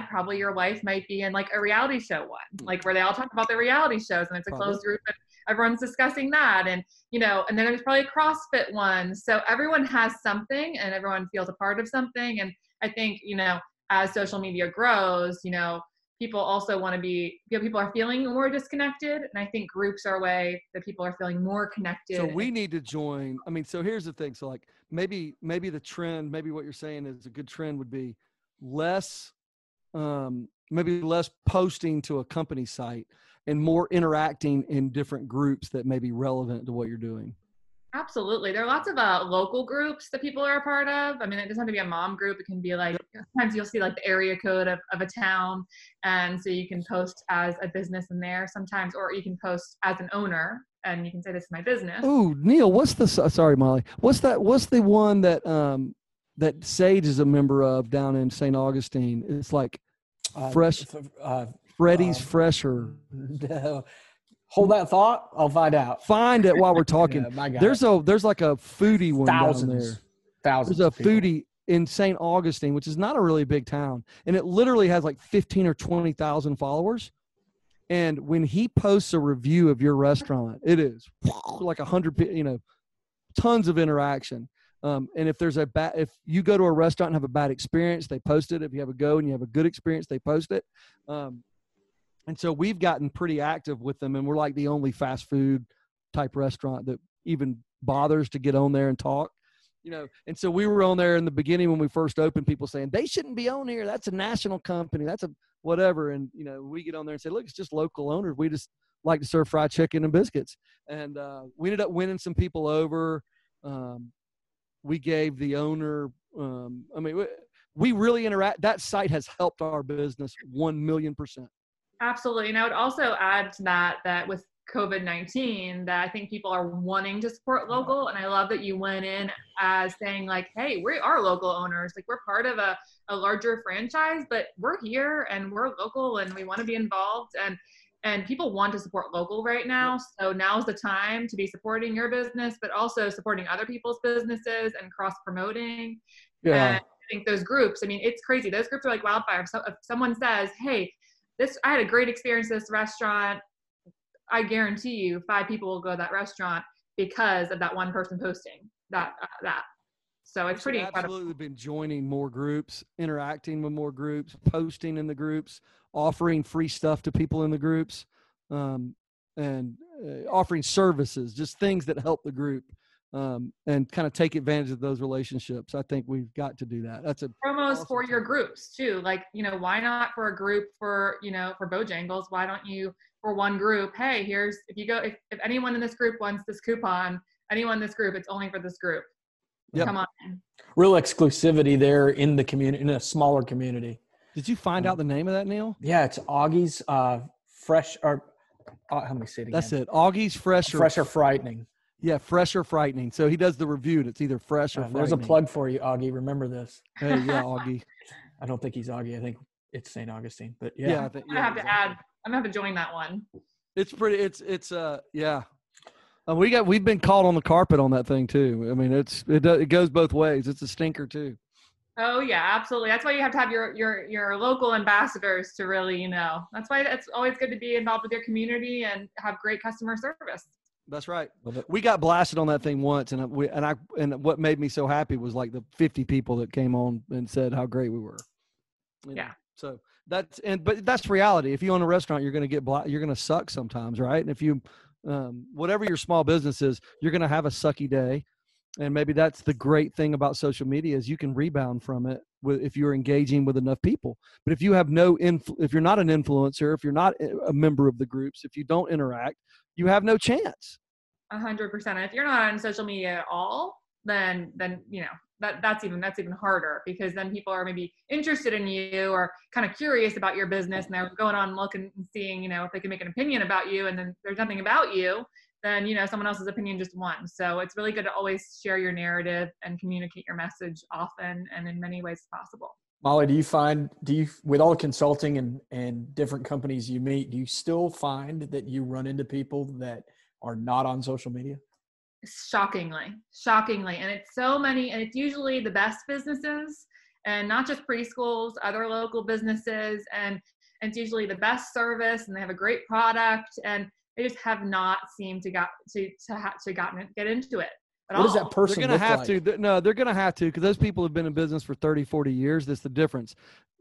probably your wife might be in like a reality show one, hmm. like where they all talk about their reality shows and it's a Probably. closed group and everyone's discussing that. And, you know, and then there's probably a CrossFit one. So everyone has something and everyone feels a part of something. And I think, you know, as social media grows, you know, people also want to be you know, people are feeling more disconnected and i think groups are a way that people are feeling more connected So we need to join. I mean, so here's the thing. So like maybe maybe the trend, maybe what you're saying is a good trend would be less um maybe less posting to a company site and more interacting in different groups that may be relevant to what you're doing. Absolutely. There are lots of uh, local groups that people are a part of. I mean, it doesn't have to be a mom group. It can be like, sometimes you'll see like the area code of, of a town. And so you can post as a business in there sometimes, or you can post as an owner and you can say, this is my business. Oh, Neil, what's the, sorry, Molly, what's that, what's the one that, um, that Sage is a member of down in St. Augustine? It's like fresh, f- uh, Freddy's um, Fresher. Hold that thought. I'll find out. Find it while we're talking. Yeah. There's a, there's like a foodie one down there. thousands. There's a foodie in St. Augustine, which is not a really big town, and it literally has like 15 or 20,000 followers. And when he posts a review of your restaurant, it is like a hundred, you know, tons of interaction. Um, and if there's a bad, if you go to a restaurant and have a bad experience, they post it. If you have a go and you have a good experience, they post it. Um, and so we've gotten pretty active with them, and we're like the only fast food type restaurant that even bothers to get on there and talk you know? And so we were on there in the beginning when we first opened people saying they shouldn't be on here. That's a national company. That's a whatever. And you know we get on there and say look it's just local owners. We just like to serve fried chicken and biscuits. And uh, we ended up winning some people over. Um, we gave the owner um, i mean we, really interact that site has helped our business 1 million percent Absolutely. And I would also add to that that with COVID 19, that I think people are wanting to support local. And I love that you went in as saying, like, hey, we are local owners. Like, we're part of a, a larger franchise, but we're here and we're local and we want to be involved. And and people want to support local right now. So now's the time to be supporting your business, but also supporting other people's businesses and cross promoting. yeah And I think those groups, I mean, it's crazy. Those groups are like wildfire. So if someone says, hey, this, I had a great experience at this restaurant, I guarantee you five people will go to that restaurant because of that one person posting that, uh, that. So it's pretty incredible. absolutely been joining more groups, interacting with more groups, posting in the groups, offering free stuff to people in the groups, um, and uh, offering services, just things that help the group, um, and kind of take advantage of those relationships. I think we've got to do that. That's a promos Awesome. for your groups too. Like, you know, why not for a group for, you know, for Bojangles? Why don't you for one group? Hey, here's if you go if, if anyone in this group wants this coupon, anyone in this group, it's only for this group. Yep. Come on. in. Real exclusivity there in the community, in a smaller community. Did you find out the name of that, Neil? Yeah, it's Augie's uh, fresh or uh, how many say it again? That's it. Augie's Fresh or Fresh or frightening. yeah, Fresh or Frightening. So he does the review. and It's either Fresh or Uh, there's a plug for you, Augie. Remember this. Hey, yeah, Augie. I don't think he's Augie. I think it's St. Augustine. But Yeah, yeah, I think, I'm gonna have to add I'm gonna have to join that one. It's pretty. It's it's uh yeah. Uh, we got we've been caught on the carpet on that thing too. I mean, it's it do- it goes both ways. It's a stinker too. Oh yeah, absolutely. That's why you have to have your your your local ambassadors to really, you know. That's why it's always good to be involved with your community and have great customer service. That's right. We got blasted on that thing once, and we and I and what made me so happy was like the fifty people that came on and said how great we were. You know, Yeah. So that's and but that's reality. If you own a restaurant, you're going to get bla- you're going to suck sometimes, right? And if you um, whatever your small business is, you're going to have a sucky day. And maybe that's the great thing about social media is you can rebound from it with, if you're engaging with enough people. But if you have no influ- if you're not an influencer, if you're not a member of the groups, if you don't interact, you have no chance. A hundred percent. If you're not on social media at all, then then you know that that's even that's even harder because then people are maybe interested in you or kind of curious about your business and they're going on looking and seeing you know if they can make an opinion about you and then there's nothing about you then you know someone else's opinion just won. So it's really good to always share your narrative and communicate your message often and in many ways possible. Molly, do you find do you with all the consulting and and different companies you meet, do you still find that you run into people that are not on social media? shockingly shockingly. And it's so many and it's usually the best businesses and not just preschools other local businesses. And, and it's usually the best service and they have a great product. And they just have not seemed to got to to, ha- to gotten get into it at What all. that person they're going to have like? to. Th- No, they're going to have to because those people have been in business for 30, 40 years. That's the difference.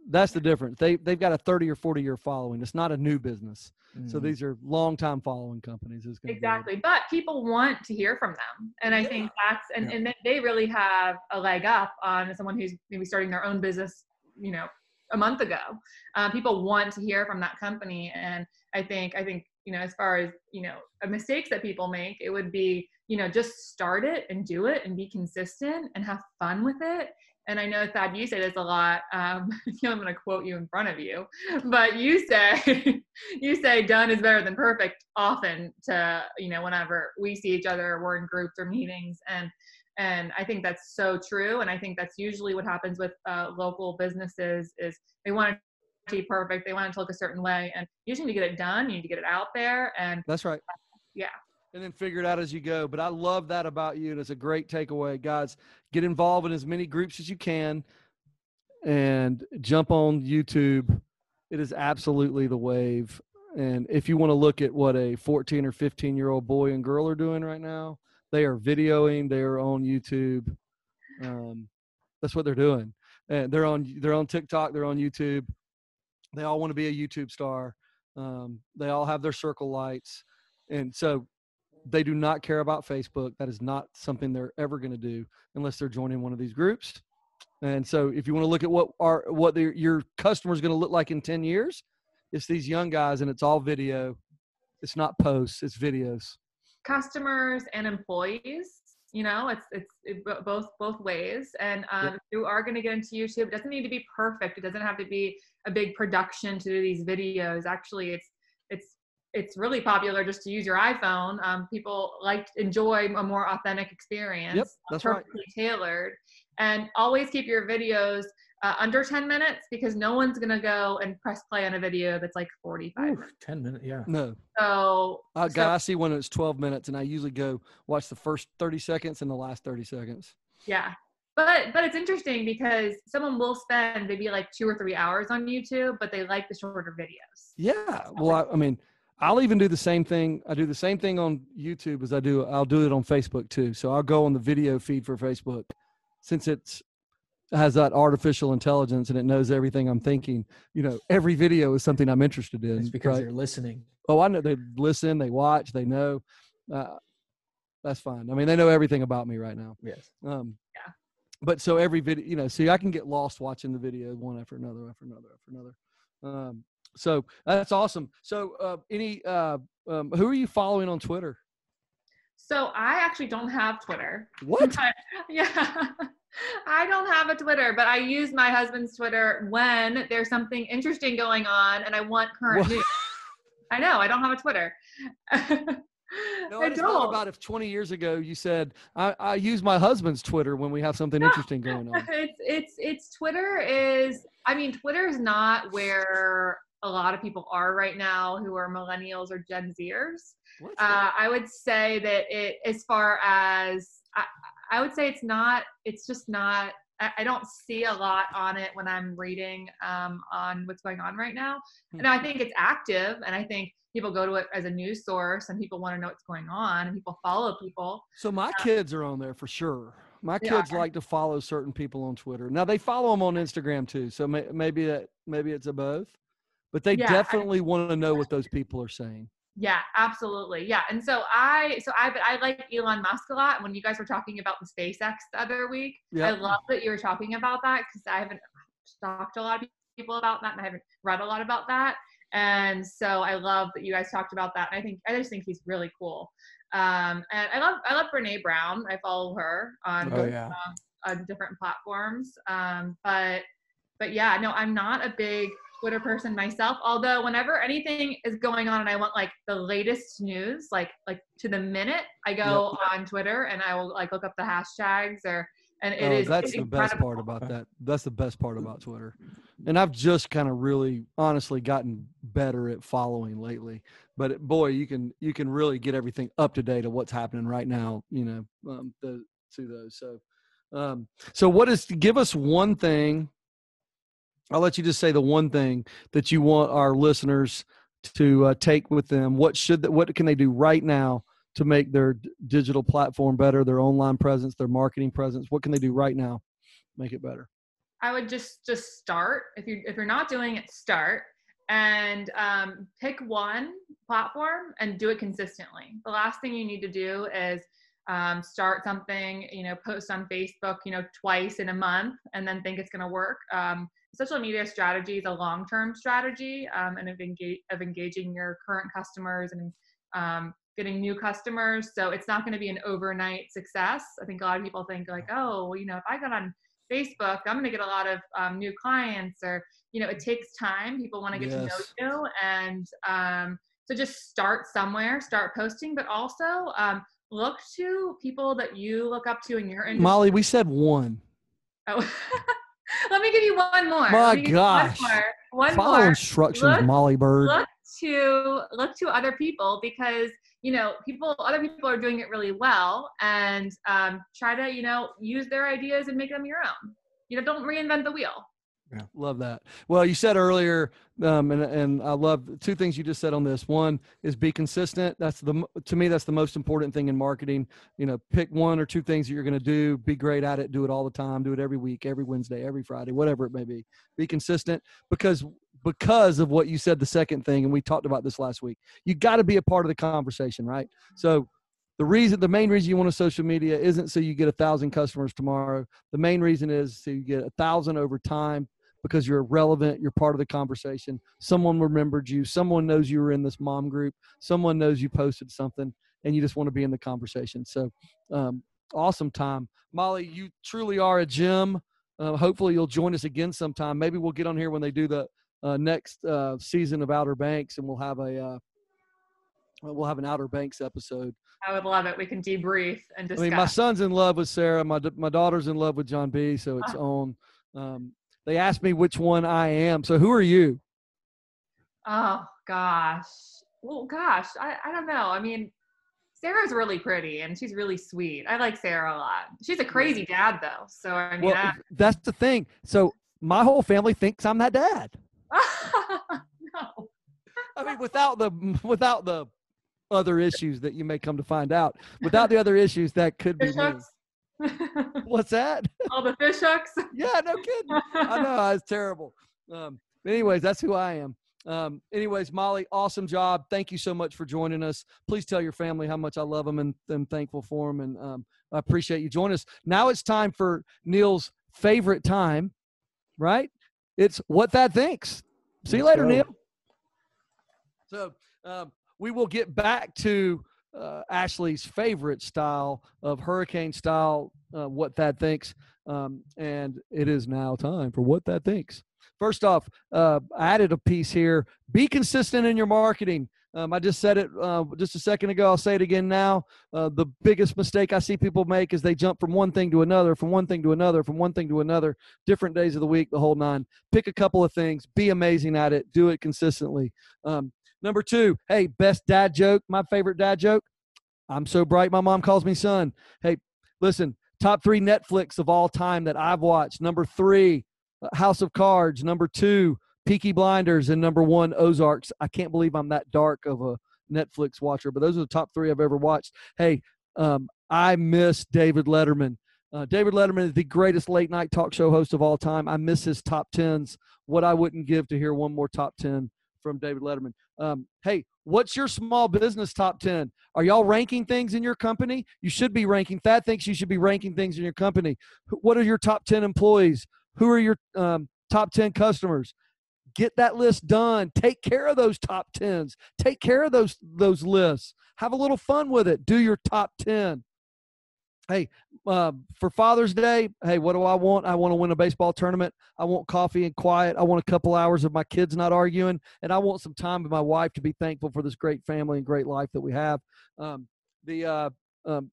That's the difference. They they've got a 30 or 40 year following. It's not a new business. So Mhm. these are long time following companies. Is gonna be- exactly but people want to hear from them and i think that's and, Yeah. and they- they really have a leg up on someone who's maybe starting their own business you know a month ago. Um, people want to hear from that company, and I think I think you know as far as you know mistakes that people make, it would be you know just start it and do it and be consistent and have fun with it and I know Thad, you say this a lot. Um, I feel I'm going to quote you in front of you, but you say you say done is better than perfect often. To you know, whenever we see each other, we're in groups or meetings, and and I think that's so true. And I think that's usually what happens with uh, local businesses is they want to be perfect, they want it to look a certain way, and you just need to get it done. You need to get it out there, and that's right. Yeah and then figure it out as you go. But I love that about you, and it's a great takeaway, guys. Get involved in as many groups as you can, and jump on YouTube. It is absolutely the wave. And if you want to look at what a 14 or 15 year old boy and girl are doing right now, they are videoing. They are on YouTube. Um, that's what they're doing. And they're on they're on TikTok. They're on YouTube. They all want to be a YouTube star. Um, they all have their circle lights, and so they do not care about Facebook. That is not something they're ever going to do unless they're joining one of these groups. And so, if you want to look at what are what your customer is going to look like in ten years, it's these young guys, and it's all video. It's not posts; it's videos. Customers and employees. You know, it's it's it, both both ways. And um, if you are going to get into YouTube, it doesn't need to be perfect. It doesn't have to be a big production to do these videos. Actually, it's it's it's really popular just to use your iPhone. Um, people like enjoy a more authentic experience, yep, that's perfectly right. tailored. And always keep your videos uh, under 10 minutes because no one's gonna go and press play on a video that's like 45 Ooh, 10 minutes yeah no so, uh, so i see one that's 12 minutes and i usually go watch the first 30 seconds and the last 30 seconds yeah but but it's interesting because someone will spend maybe like two or three hours on youtube but they like the shorter videos yeah well I, I mean I'll even do the same thing. I do the same thing on YouTube as I do. I'll do it on Facebook too. So I'll go on the video feed for Facebook, since it's has that artificial intelligence and it knows everything I'm thinking. You know, every video is something I'm interested in. It's because right? they're listening. Oh, I know they listen, they watch, they know. Uh, that's fine. I mean, they know everything about me right now. Yes. Um, yeah. But so every video, you know, see, I can get lost watching the video one after another, after another, after another. Um, so that's awesome. So, uh, any uh, um, who are you following on Twitter? So I actually don't have Twitter. What? yeah. I don't have a Twitter, but I use my husband's Twitter when there's something interesting going on and I want current what? news. I know, I don't have a Twitter. No, I, I just thought about if 20 years ago you said I, I use my husband's Twitter when we have something interesting going on. It's it's it's Twitter is I mean Twitter is not where a lot of people are right now who are millennials or Gen Zers. Uh, I would say that it, as far as I, I, would say it's not, it's just not. I, I don't see a lot on it when I'm reading um, on what's going on right now. Hmm. And I think it's active, and I think people go to it as a news source, and people want to know what's going on, and people follow people. So my uh, kids are on there for sure. My kids yeah. like to follow certain people on Twitter. Now they follow them on Instagram too. So may, maybe that maybe it's a both but they yeah, definitely want to know what those people are saying. Yeah, absolutely. Yeah. And so I so I but I like Elon Musk a lot. When you guys were talking about the SpaceX the other week, yep. I love that you were talking about that because I haven't talked to a lot of people about that and I haven't read a lot about that. And so I love that you guys talked about that. And I think I just think he's really cool. Um, and I love I love Brene Brown. I follow her on oh, yeah. uh, on different platforms. Um, but but yeah, no, I'm not a big Twitter person myself. Although whenever anything is going on and I want like the latest news, like like to the minute, I go yep. on Twitter and I will like look up the hashtags or and it oh, is, that's the incredible. best part about that. That's the best part about Twitter. And I've just kind of really honestly gotten better at following lately. But boy, you can you can really get everything up to date of what's happening right now, you know, um, the, to those. So um, so what is give us one thing I'll let you just say the one thing that you want our listeners to uh, take with them. What should what can they do right now to make their d- digital platform better, their online presence, their marketing presence? What can they do right now, make it better? I would just just start. If you if you're not doing it, start and um, pick one platform and do it consistently. The last thing you need to do is um, start something, you know, post on Facebook, you know, twice in a month, and then think it's going to work. Um, social media strategy is a long-term strategy um, and of, engage, of engaging your current customers and um, getting new customers. So it's not going to be an overnight success. I think a lot of people think like, oh, well, you know, if I got on Facebook, I'm going to get a lot of um, new clients or, you know, it takes time. People want to get yes. to know you. And um, so just start somewhere, start posting, but also um, look to people that you look up to in your industry. Molly, we said one. Oh. Let me give you one more. My gosh. One more. One Follow more. instructions, look, Molly Bird. Look to look to other people because you know people other people are doing it really well and um, try to you know use their ideas and make them your own you know don't reinvent the wheel yeah, love that. Well, you said earlier, um, and and I love two things you just said on this. One is be consistent. That's the to me that's the most important thing in marketing. You know, pick one or two things that you're going to do. Be great at it. Do it all the time. Do it every week, every Wednesday, every Friday, whatever it may be. Be consistent because because of what you said. The second thing, and we talked about this last week. You got to be a part of the conversation, right? So the reason the main reason you want a social media isn't so you get a thousand customers tomorrow the main reason is so you get a thousand over time because you're relevant, you're part of the conversation. Someone remembered you, someone knows you were in this mom group, someone knows you posted something, and you just want to be in the conversation. So, um, awesome time. Molly, you truly are a gem. Uh, hopefully, you'll join us again sometime. Maybe we'll get on here when they do the uh, next uh, season of Outer Banks, and we'll have a uh, we'll have an Outer Banks episode. I would love it. We can debrief and discuss. I mean, my son's in love with Sarah. My my daughter's in love with John B. So it's on. Um, they asked me which one I am. So who are you? Oh gosh. Well, gosh, I, I don't know. I mean, Sarah's really pretty and she's really sweet. I like Sarah a lot. She's a crazy dad though. So I mean, well, I, that's the thing. So my whole family thinks I'm that dad. no. I mean, without the without the other issues that you may come to find out, without the other issues that could be me. What's that? All the fish hooks. yeah, no kidding. I know it's terrible. Um, anyways, that's who I am. Um, anyways, Molly, awesome job. Thank you so much for joining us. Please tell your family how much I love them and I'm thankful for them. And um, I appreciate you joining us. Now it's time for Neil's favorite time, right? It's what Thad thinks. See you later, Neil. So um, we will get back to uh, Ashley's favorite style of hurricane style, uh, what Thad thinks. Um, and it is now time for what Thad thinks. First off, uh, I added a piece here. Be consistent in your marketing. Um, I just said it uh, just a second ago. I'll say it again now. Uh, the biggest mistake I see people make is they jump from one thing to another, from one thing to another, from one thing to another, different days of the week, the whole nine. Pick a couple of things. Be amazing at it. Do it consistently. Um, Number two, hey, best dad joke. My favorite dad joke. I'm so bright, my mom calls me son. Hey, listen, top three Netflix of all time that I've watched. Number three, uh, House of Cards. Number two, Peaky Blinders. And number one, Ozarks. I can't believe I'm that dark of a Netflix watcher, but those are the top three I've ever watched. Hey, um, I miss David Letterman. Uh, David Letterman is the greatest late night talk show host of all time. I miss his top tens. What I wouldn't give to hear one more top ten from David Letterman. Um, hey, what's your small business top 10? Are y'all ranking things in your company? You should be ranking. Thad thinks you should be ranking things in your company. What are your top 10 employees? Who are your um, top 10 customers? Get that list done. Take care of those top 10s. Take care of those those lists. Have a little fun with it. Do your top 10 hey, uh, for Father's Day, hey, what do I want? I want to win a baseball tournament. I want coffee and quiet. I want a couple hours of my kids not arguing, and I want some time with my wife to be thankful for this great family and great life that we have. Um, the uh, um,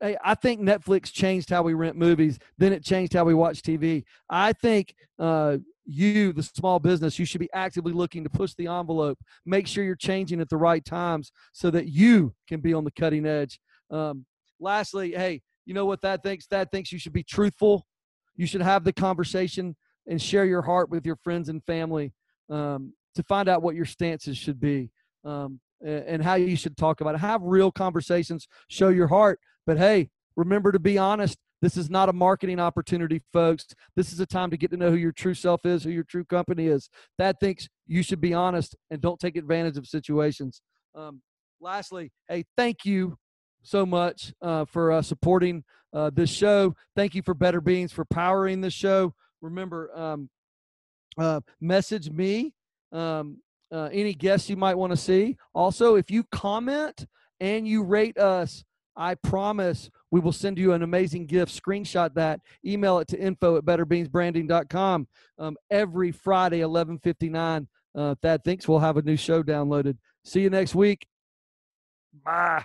hey, I think Netflix changed how we rent movies. Then it changed how we watch TV. I think uh, you, the small business, you should be actively looking to push the envelope. Make sure you're changing at the right times so that you can be on the cutting edge. Um, lastly, hey, you know what Thad thinks? Thad thinks you should be truthful. You should have the conversation and share your heart with your friends and family um, to find out what your stances should be um, and how you should talk about it. Have real conversations, show your heart. But hey, remember to be honest. This is not a marketing opportunity, folks. This is a time to get to know who your true self is, who your true company is. Thad thinks you should be honest and don't take advantage of situations. Um, lastly, hey, thank you so much uh, for uh, supporting uh, this show. Thank you for Better Beans for powering this show. Remember, um, uh, message me um, uh, any guests you might want to see. Also, if you comment and you rate us, I promise we will send you an amazing gift. Screenshot that, email it to info at betterbeansbranding.com. Um, every Friday, 1159, uh, Thad thinks we'll have a new show downloaded. See you next week. Bye.